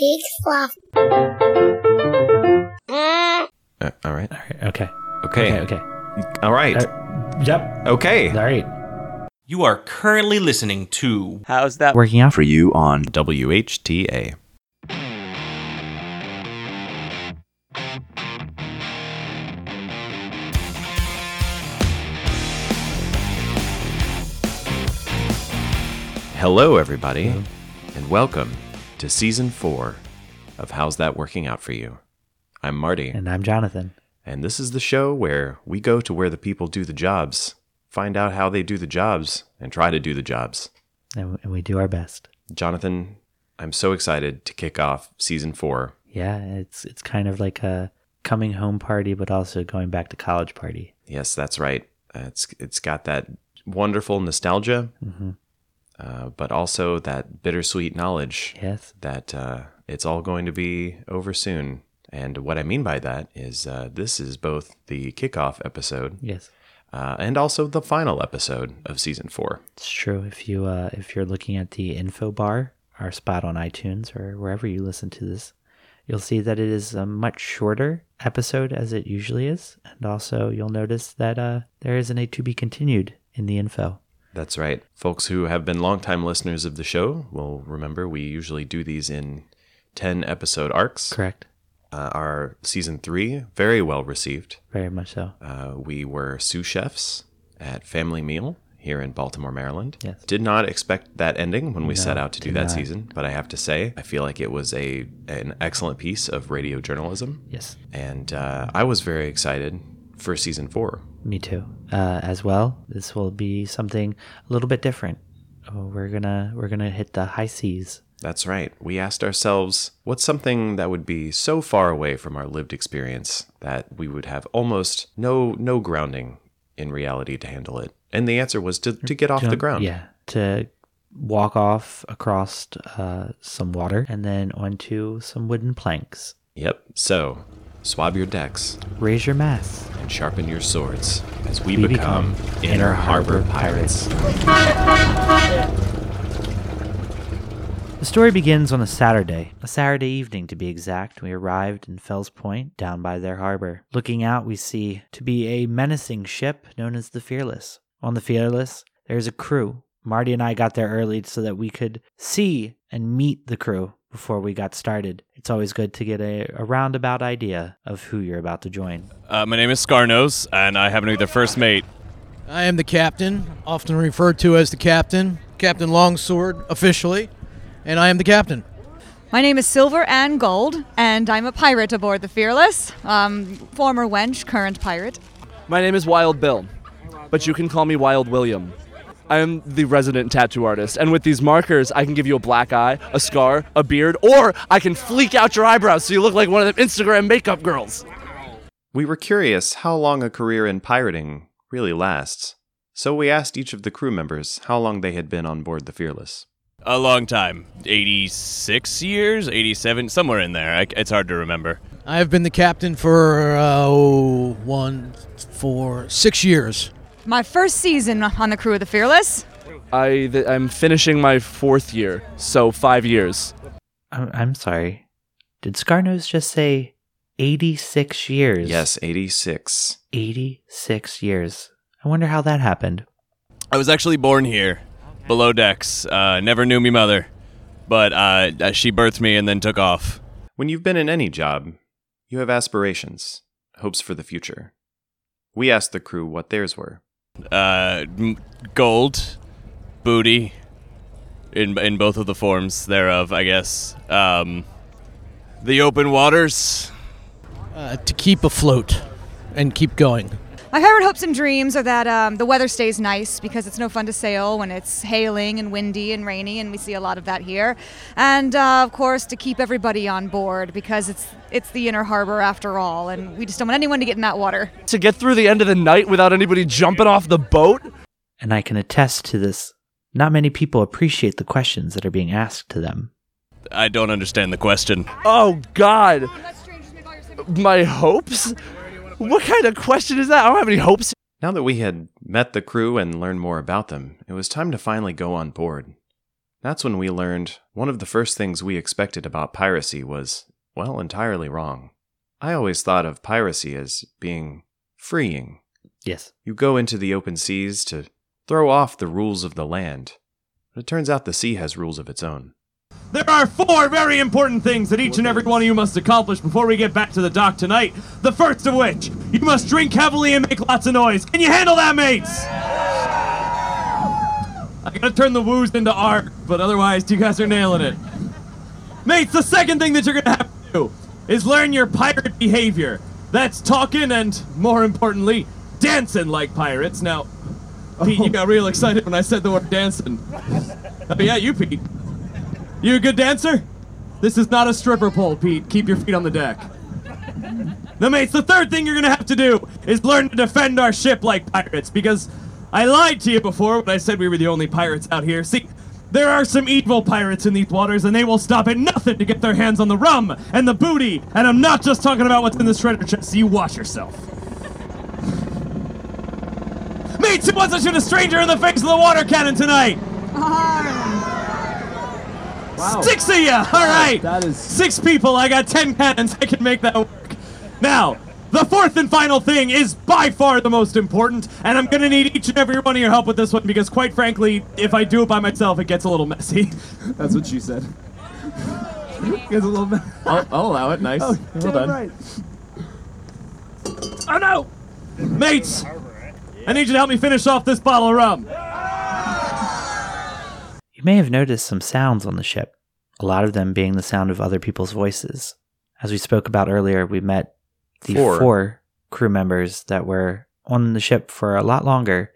big fluff. Uh, all right. All right. Okay. Okay. Okay. Okay. All right. Uh, yep. okay. All right. You are currently listening to How's that? Working out for you on WHTA. Hello, everybody, and welcome to season four of How's That Working Out for You? I'm Marty, And I'm Jonathan. and this is the show where we go to where the people do the jobs, find out how they do the jobs, and try to do the jobs. And we do our best. Jonathan, I'm so excited to kick off season four. Yeah, it's it's kind of like a coming home party, but also going back to college party. Yes, that's right. Uh, it's it's got that wonderful nostalgia, hmm uh, but also that bittersweet knowledge Yes. that uh, it's all going to be over soon. And what I mean by that is uh, this is both the kickoff episode Yes. uh, and also the final episode of season four. It's true. If you uh, if you're looking at the info bar, our spot on iTunes or wherever you listen to this, you'll see that it is a much shorter episode as it usually is, and also you'll notice that uh, there isn't a to be continued in the info. That's right. Folks who have been longtime listeners of the show will remember we usually do these in 10 episode arcs. Correct. Uh, our season three, very well received. Very much so. Uh, we were sous chefs at Family Meal here in Baltimore, Maryland. Yes. Did not expect that ending when we set out to do that not. season, but I have to say, I feel like it was a an excellent piece of radio journalism, Yes. and uh, I was very excited for season four. Me too. Uh, as well, this will be something a little bit different. Oh, we're gonna we're gonna hit the high seas. That's right. We asked ourselves, what's something that would be so far away from our lived experience that we would have almost no no grounding in reality to handle it? And the answer was to, to get off the ground. Yeah, to walk off across uh, some water and then onto some wooden planks. Yep. So, swab your decks Raise your masts. and sharpen your swords as we, We become, become Inner Inner Harbor Harbor Pirates. The story begins on a Saturday, a Saturday evening to be exact. We arrived in Fells Point, down by their harbor. Looking out, we see to be a menacing ship known as the Fearless. On the Fearless, there's a crew. Marty and I got there early so that we could see and meet the crew before we got started. It's always good to get a, a roundabout idea of who you're about to join. Uh, my name is Scarnose, and I happen to be the first mate. I am the captain, often referred to as the captain, Captain Longsword officially, and I am the captain. My name is Silver Ann Gold, and I'm a pirate aboard the Fearless. Um, former wench, current pirate. My name is Wild Bill, but you can call me Wild William. I am the resident tattoo artist, and with these markers, I can give you a black eye, a scar, a beard, or I can fleek out your eyebrows so you look like one of them Instagram makeup girls. We were curious how long a career in pirating really lasts. So we asked each of the crew members how long they had been on board the Fearless. A long time. 86 years? 87? Somewhere in there. I, it's hard to remember. I have been the captain for uh, oh, one, four, six years. My first season on the crew of the Fearless. I th- I'm finishing my fourth year, so five years. I'm, I'm sorry. Did Scarnose just say 86 years? Yes, 86. 86 years. I wonder how that happened. I was actually born here, below decks. Uh, never knew me mother, but uh, uh, she birthed me and then took off. When you've been in any job, you have aspirations, hopes for the future. We asked the crew what theirs were. Uh, gold, booty, in in both of the forms thereof, I guess. Um, the open waters. Uh, to keep afloat and keep going. My pirate hopes and dreams are that um, the weather stays nice because it's no fun to sail when it's hailing and windy and rainy, and we see a lot of that here. And uh, of course, to keep everybody on board because it's it's the inner harbor after all, and we just don't want anyone to get in that water. To get through the end of the night without anybody jumping off the boat? And I can attest to this. Not many people appreciate the questions that are being asked to them. I don't understand the question. Oh, God. My hopes? What kind of question is that? I don't have any hopes. Now that we had met the crew and learned more about them, it was time to finally go on board. That's when we learned one of the first things we expected about piracy was, well, entirely wrong. I always thought of piracy as being freeing. Yes. You go into the open seas to throw off the rules of the land. But it turns out the sea has rules of its own. There are four very important things that each and every one of you must accomplish before we get back to the dock tonight. The first of which, you must drink heavily and make lots of noise. Can you handle that, mates? I gotta turn the woos into art, but otherwise, you guys are nailing it. Mates, the second thing that you're gonna have to do is learn your pirate behavior. That's talking and, more importantly, dancing like pirates. Now, Pete, you oh. got real excited when I said the word dancing. Oh, yeah, you, Pete. You a good dancer? This is not a stripper pole, Pete. Keep your feet on the deck. The mates, the third thing you're gonna have to do is learn to defend our ship like pirates, because I lied to you before when I said we were the only pirates out here. See, there are some evil pirates in these waters, and they will stop at nothing to get their hands on the rum and the booty. And I'm not just talking about what's in the treasure chest, so you watch yourself. Mates, who wants to shoot a stranger in the face with a water cannon tonight? Six of you! All right! that is- Six people, I got ten cannons, I can make that work. Now, the fourth and final thing is by far the most important, and I'm gonna need each and every one of your help with this one because, quite frankly, if I do it by myself, it gets a little messy. That's what she said. Gets a little messy. I'll, I'll allow it. Nice. Oh, well done. Oh no! Mates! I need you to help me finish off this bottle of rum. You may have noticed some sounds on the ship, a lot of them being the sound of other people's voices. As we spoke about earlier, we met the Four. four, crew members that were on the ship for a lot longer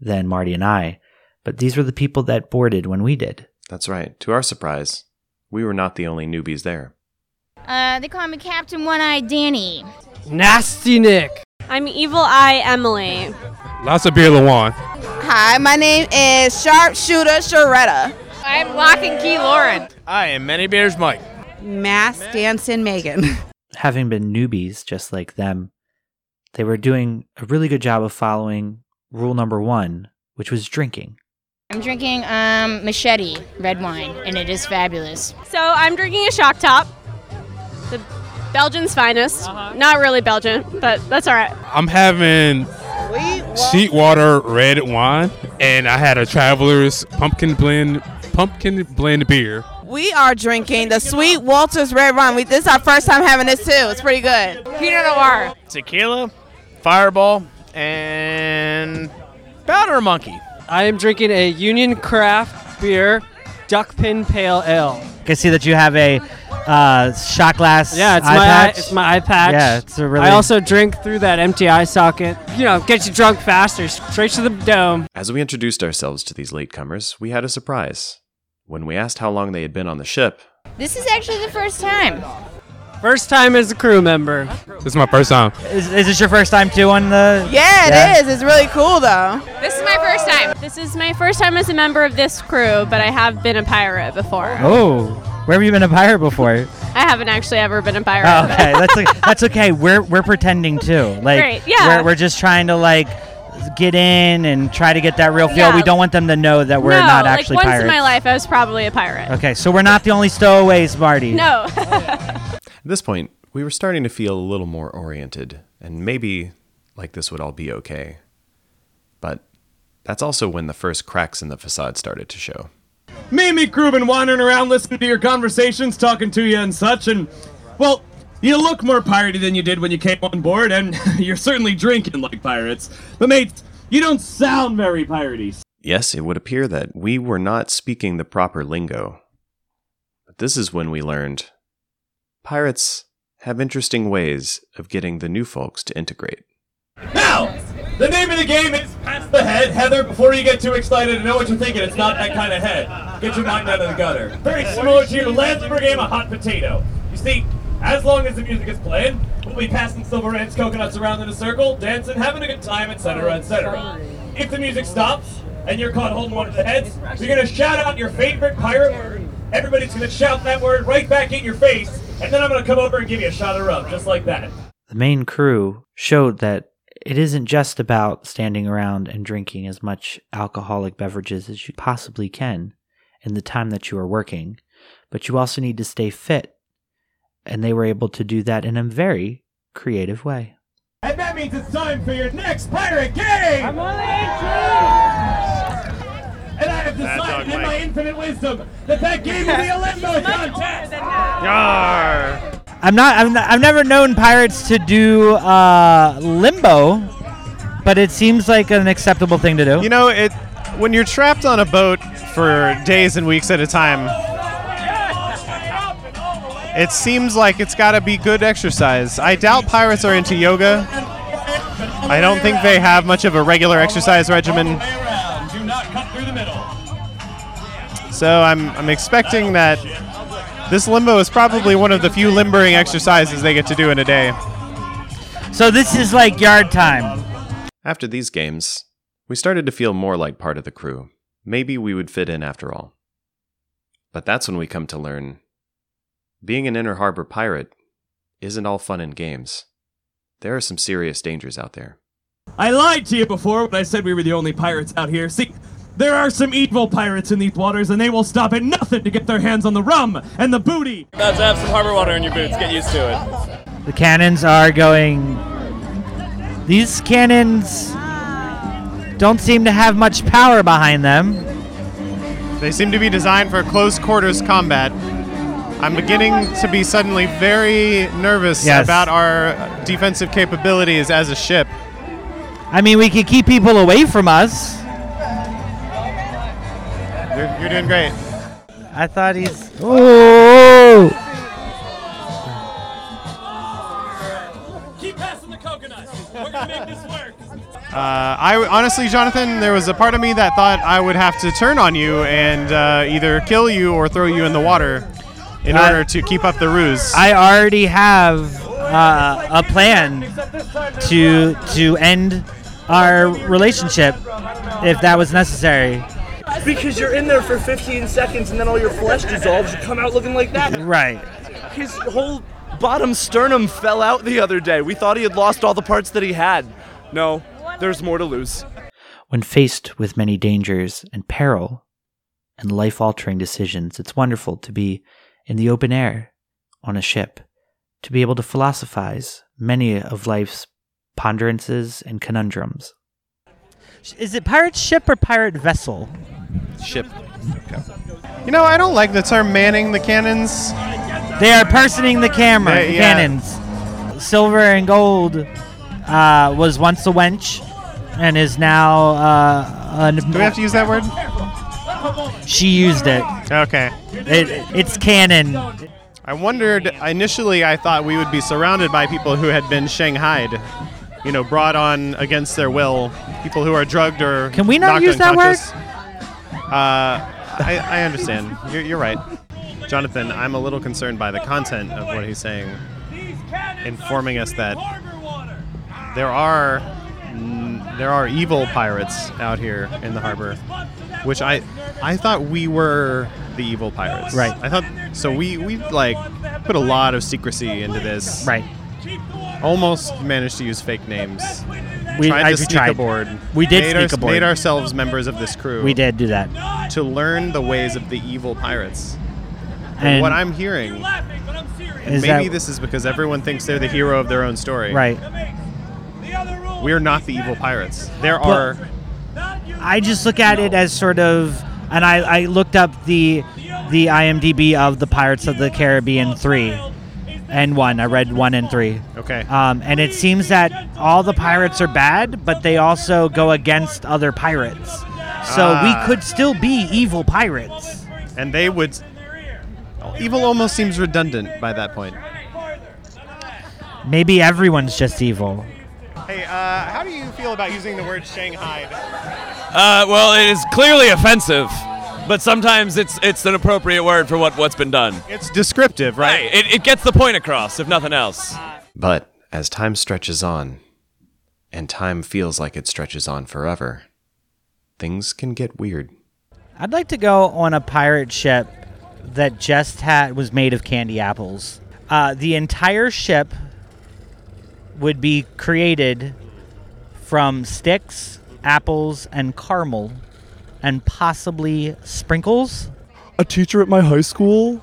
than Marty and I, but these were the people that boarded when we did. That's right. To our surprise, we were not the only newbies there. Uh, they call me Captain One Eye Danny. Nasty Nick. I'm Evil Eye Emily. Lots of beer, Lawan. Hi, my name is Sharpshooter Sharetta. I'm Lock and Key Lauren. I am Many Bears Mike. Mass Dancing Megan. Having been newbies just like them, they were doing a really good job of following rule number one, which was drinking. I'm drinking um machete red wine, and it is fabulous. So I'm drinking a shock top. The Belgian's finest. Not really Belgian, but that's all right. I'm having Sweetwater red wine, and I had a Traveler's pumpkin blend, pumpkin blend beer. we are drinking the Sweet Walters Red Wine. We, this is our first time having this too. It's pretty good. Pinot Noir. Tequila, Fireball, and Powder Monkey. I am drinking a Union Craft beer, Duckpin Pale Ale. I can see that you have a uh, shot glass. Yeah, it's eye my eye, patch. it's my eye patch. Yeah, it's a really. I also drink through that empty eye socket. You know, get you drunk faster, straight to the dome. As we introduced ourselves to these latecomers, we had a surprise. When we asked how long they had been on the ship, This is actually the first time. First time as a crew member. This is my first time. Is, is this your first time too on the? Yeah, it Yeah. is. It's really cool though. This is my first time. This is my first time as a member of this crew, but I have been a pirate before. Oh, where have you been a pirate before? I haven't actually ever been a pirate. Oh, okay, that's okay. that's okay. We're we're pretending too. Like Great, yeah. we're we're just trying to like get in and try to get that real feel. Yeah. We don't want them to know that we're no, not like actually once pirates. in my life, I was probably a pirate. Okay, so we're not the only stowaways, Marty. No. at this point, we were starting to feel a little more oriented, and maybe like this would all be okay. But that's also when the first cracks in the facade started to show. Me and me crew been wandering around listening to your conversations, talking to you and such, and, well, you look more piratey than you did when you came on board, and you're certainly drinking like pirates. But, mates, you don't sound very piratey. Yes, it would appear that we were not speaking the proper lingo. But this is when we learned pirates have interesting ways of getting the new folks to integrate. Now, the name of the game is Pass the Head. Heather, before you get too excited I know what you're thinking, it's not that kind of head. Get your mind out of the gutter. Very similar to your landlubber game of Hot Potato. You see, as long as the music is playing, we'll be passing silver ends, coconuts around in a circle, dancing, having a good time, etc., etc. If the music stops and you're caught holding one of the heads, you're gonna shout out your favorite pirate word. Everybody's gonna shout that word right back in your face, and then I'm gonna come over and give you a shot of rum, just like that. The main crew showed that it isn't just about standing around and drinking as much alcoholic beverages as you possibly can. in the time that you are working, but you also need to stay fit. And they were able to do that in a very creative way. And that means it's time for your next pirate game! I'm And I have decided dog, in my infinite wisdom that that game will be a limbo contest! Yarr. I'm not. I'm not, I've never known pirates to do uh, limbo, but it seems like an acceptable thing to do. You know, it when you're trapped on a boat for days and weeks at a time, it seems like it's got to be good exercise. I doubt pirates are into yoga. I don't think they have much of a regular exercise regimen. So I'm I'm expecting that this limbo is probably one of the few limbering exercises they get to do in a day. So this is like yard time. After these games, we started to feel more like part of the crew. Maybe we would fit in after all. But that's when we come to learn being an Inner Harbor pirate isn't all fun and games. There are some serious dangers out there. I lied to you before when I said we were the only pirates out here. See, there are some evil pirates in these waters, and they will stop at nothing to get their hands on the rum and the booty. About to have some harbor water in your boots. Get used to it. The cannons are going. These cannons don't seem to have much power behind them. They seem to be designed for close quarters combat. I'm beginning to be suddenly very nervous Yes. about our defensive capabilities as a ship. I mean, we could keep people away from us. You're, you're doing great. I thought he's. Oh! Keep passing the coconuts. We're gonna make this work. Uh, I honestly, Jonathan, there was a part of me that thought I would have to turn on you and uh, either kill you or throw you in the water in Uh, order to keep up the ruse. I already have uh, a plan to to end our relationship if that was necessary. Because you're in there for 15 seconds and then all your flesh dissolves. You come out looking like that. Right. His whole bottom sternum fell out the other day. We thought he had lost all the parts that he had. No, there's more to lose. When faced with many dangers and peril and life altering decisions, it's wonderful to be in the open air on a ship, to be able to philosophize many of life's ponderances and conundrums. Is it pirate ship or pirate vessel? Ship. You know, I don't like the term manning the cannons. They are personing the camera, They- the yeah. cannons. Silver and gold uh, was once a wench and is now. Uh, an, Do we have to use that word? She used it. Okay. It, it's canon. I wondered initially. I thought we would be surrounded by people who had been shanghaied, you know, brought on against their will. People who are drugged or Can we not knocked use that word? unconscious. Uh, I, I understand. You're, you're right, Jonathan. I'm a little concerned by the content of what he's saying, informing us that there are there are evil pirates out here in the harbor, which I I thought we were the evil pirates. Right. I thought so. We we like put a lot of secrecy into this. Right. Almost managed to use fake names. We- tried I- to we sneak tried. aboard. We did made sneak our- aboard. Made ourselves members of this crew. We did do that. to learn the ways of the evil pirates. And And what I'm hearing, Is maybe that- this is because everyone thinks they're the hero of their own story. Right. We're not the evil pirates. There But- are. I just look at it as sort of, and I, I looked up the the IMDb of the Pirates of the Caribbean three and one. I read one and three. Okay. Um, and it seems that all the pirates are bad, but they also go against other pirates. So Ah. we could still be evil pirates. And they would. Evil almost seems redundant by that point. Maybe everyone's just evil. Hey, uh, how do you feel about using the word Shanghai? Uh, well, it is clearly offensive, but sometimes it's it's an appropriate word for what what's been done. It's descriptive, right? Right. It, it gets the point across, if nothing else. But as time stretches on, and time feels like it stretches on forever, things can get weird. I'd like to go on a pirate ship that just had was made of candy apples. Uh, the entire ship would be created from sticks, apples, and caramel, and possibly sprinkles. a teacher at my high school.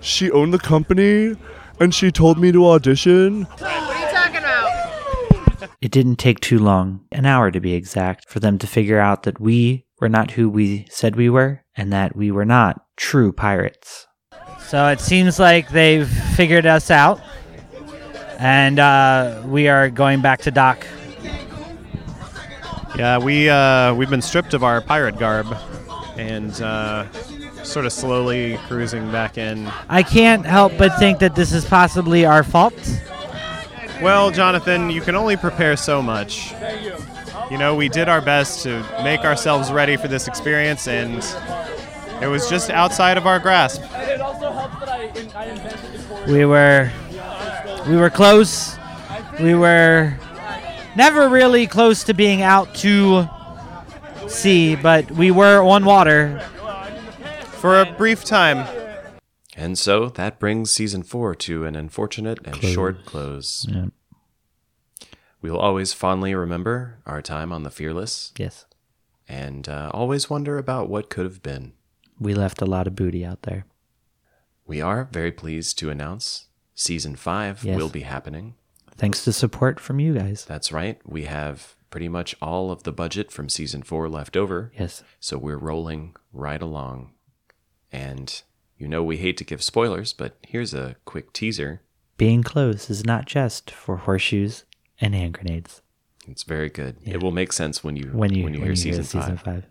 She owned the company, and she told me to audition. What are you talking about? It didn't take too long, an hour to be exact, for them to figure out that we were not who we said we were and that we were not true pirates. So it seems like they've figured us out, and uh, we are going back to dock. Yeah, we uh, we've been stripped of our pirate garb, and uh, sort of slowly cruising back in. I can't help but think that this is possibly our fault. Well, Jonathan, you can only prepare so much. You know, we did our best to make ourselves ready for this experience, and it was just outside of our grasp. We were we were close. We were never really close to being out to sea, but we were on water for a brief time. And so that brings season four to an unfortunate and Close. short close. Yeah. We will always fondly remember our time on the Fearless. Yes. And uh, always wonder about what could have been. We left a lot of booty out there. We are very pleased to announce season five Yes. will be happening. Thanks to support from you guys. That's right. We have pretty much all of the budget from season four left over. Yes. So we're rolling right along. And you know we hate to give spoilers, but here's a quick teaser. Being close is not just for horseshoes and hand grenades. It's very good. It will make sense when you When you- when you when hear you hear season, season five. five.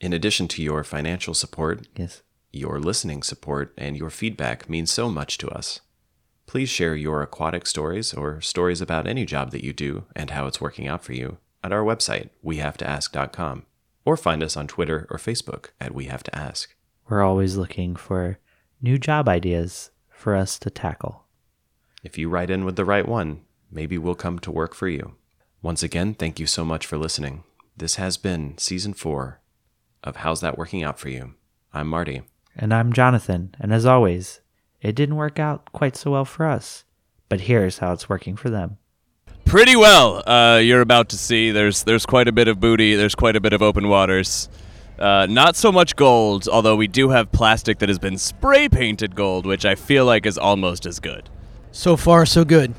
In addition to your financial support, Yes. your listening support and your feedback means so much to us. Please share your aquatic stories or stories about any job that you do and how it's working out for you at our website, wehavetoask.com, or find us on Twitter or Facebook at We Have to Ask. We're always looking for new job ideas for us to tackle. If you write in with the right one, maybe we'll come to work for you. Once again, thank you so much for listening. This has been season four of How's That Working Out For You? I'm Marty. And I'm Jonathan, and as always, it didn't work out quite so well for us, but here's how it's working for them. Pretty well. Uh, you're about to see. There's there's quite a bit of booty. There's quite a bit of open waters. Uh, not so much gold, although we do have plastic that has been spray painted gold, which I feel like is almost as good. So far, so good.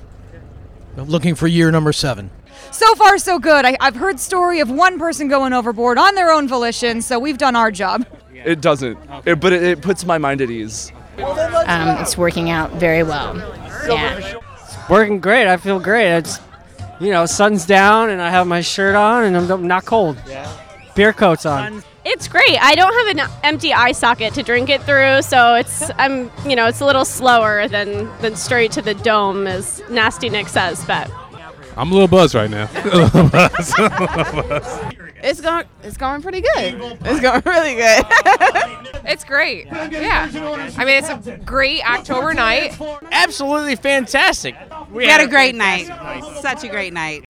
I'm looking for year number seven. So far, so good. I, I've heard story of one person going overboard on their own volition, so we've done our job. It doesn't, It- but it, it puts my mind at ease. Um, it's working out very well. Yeah. Working great. I feel great. It's, you know, sun's down and I have my shirt on and I'm, I'm not cold. Yeah. Beer coat's on. It's great. I don't have an empty eye socket to drink it through, so it's I'm you know it's a little slower than than straight to the dome, as Nasty Nick says. But I'm a little buzzed right now. A little buzzed. A little buzzed. It's going. It's going pretty good. It's going really good. It's great. Yeah. I mean, it's a great October night. Absolutely fantastic. We had a great night. Such a great night.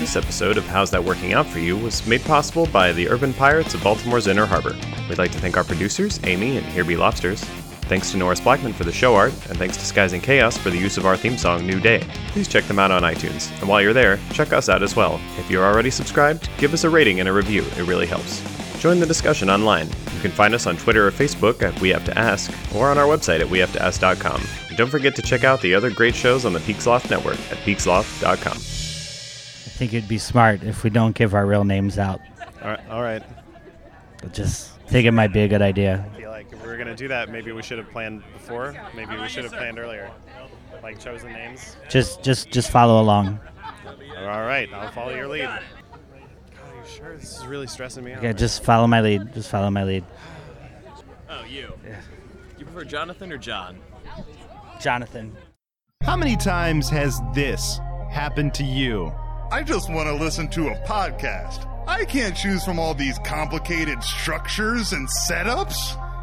This episode of How's That Working Out For You was made possible by the Urban Pirates of Baltimore's Inner Harbor. We'd like to thank our producers, Amy and Here Be Lobsters. Thanks to Norris Blackman for the show art, and thanks to Skies and Chaos for the use of our theme song, New Day. Please check them out on iTunes. And while you're there, check us out as well. If you're already subscribed, give us a rating and a review, it really helps. Join the discussion online. You can find us on Twitter or Facebook at We Have to Ask, or on our website at WeHaveToAsk.com. And don't forget to check out the other great shows on the Peaksloft Network at Peaksloft.com. I think it'd be smart if we don't give our real names out. All right. All right. I just think it might be a good idea. Were going to do that, maybe we should have planned before. Maybe we should have planned earlier. Like chosen names. Just just just follow along. All right, I'll follow your lead. God, are you sure? This is really stressing me out. Okay, just follow my lead. Just follow my lead. Oh, you. Yeah. You prefer Jonathan or John? Jonathan. How many times has this happened to you? I just want to listen to a podcast. I can't choose from all these complicated structures and setups.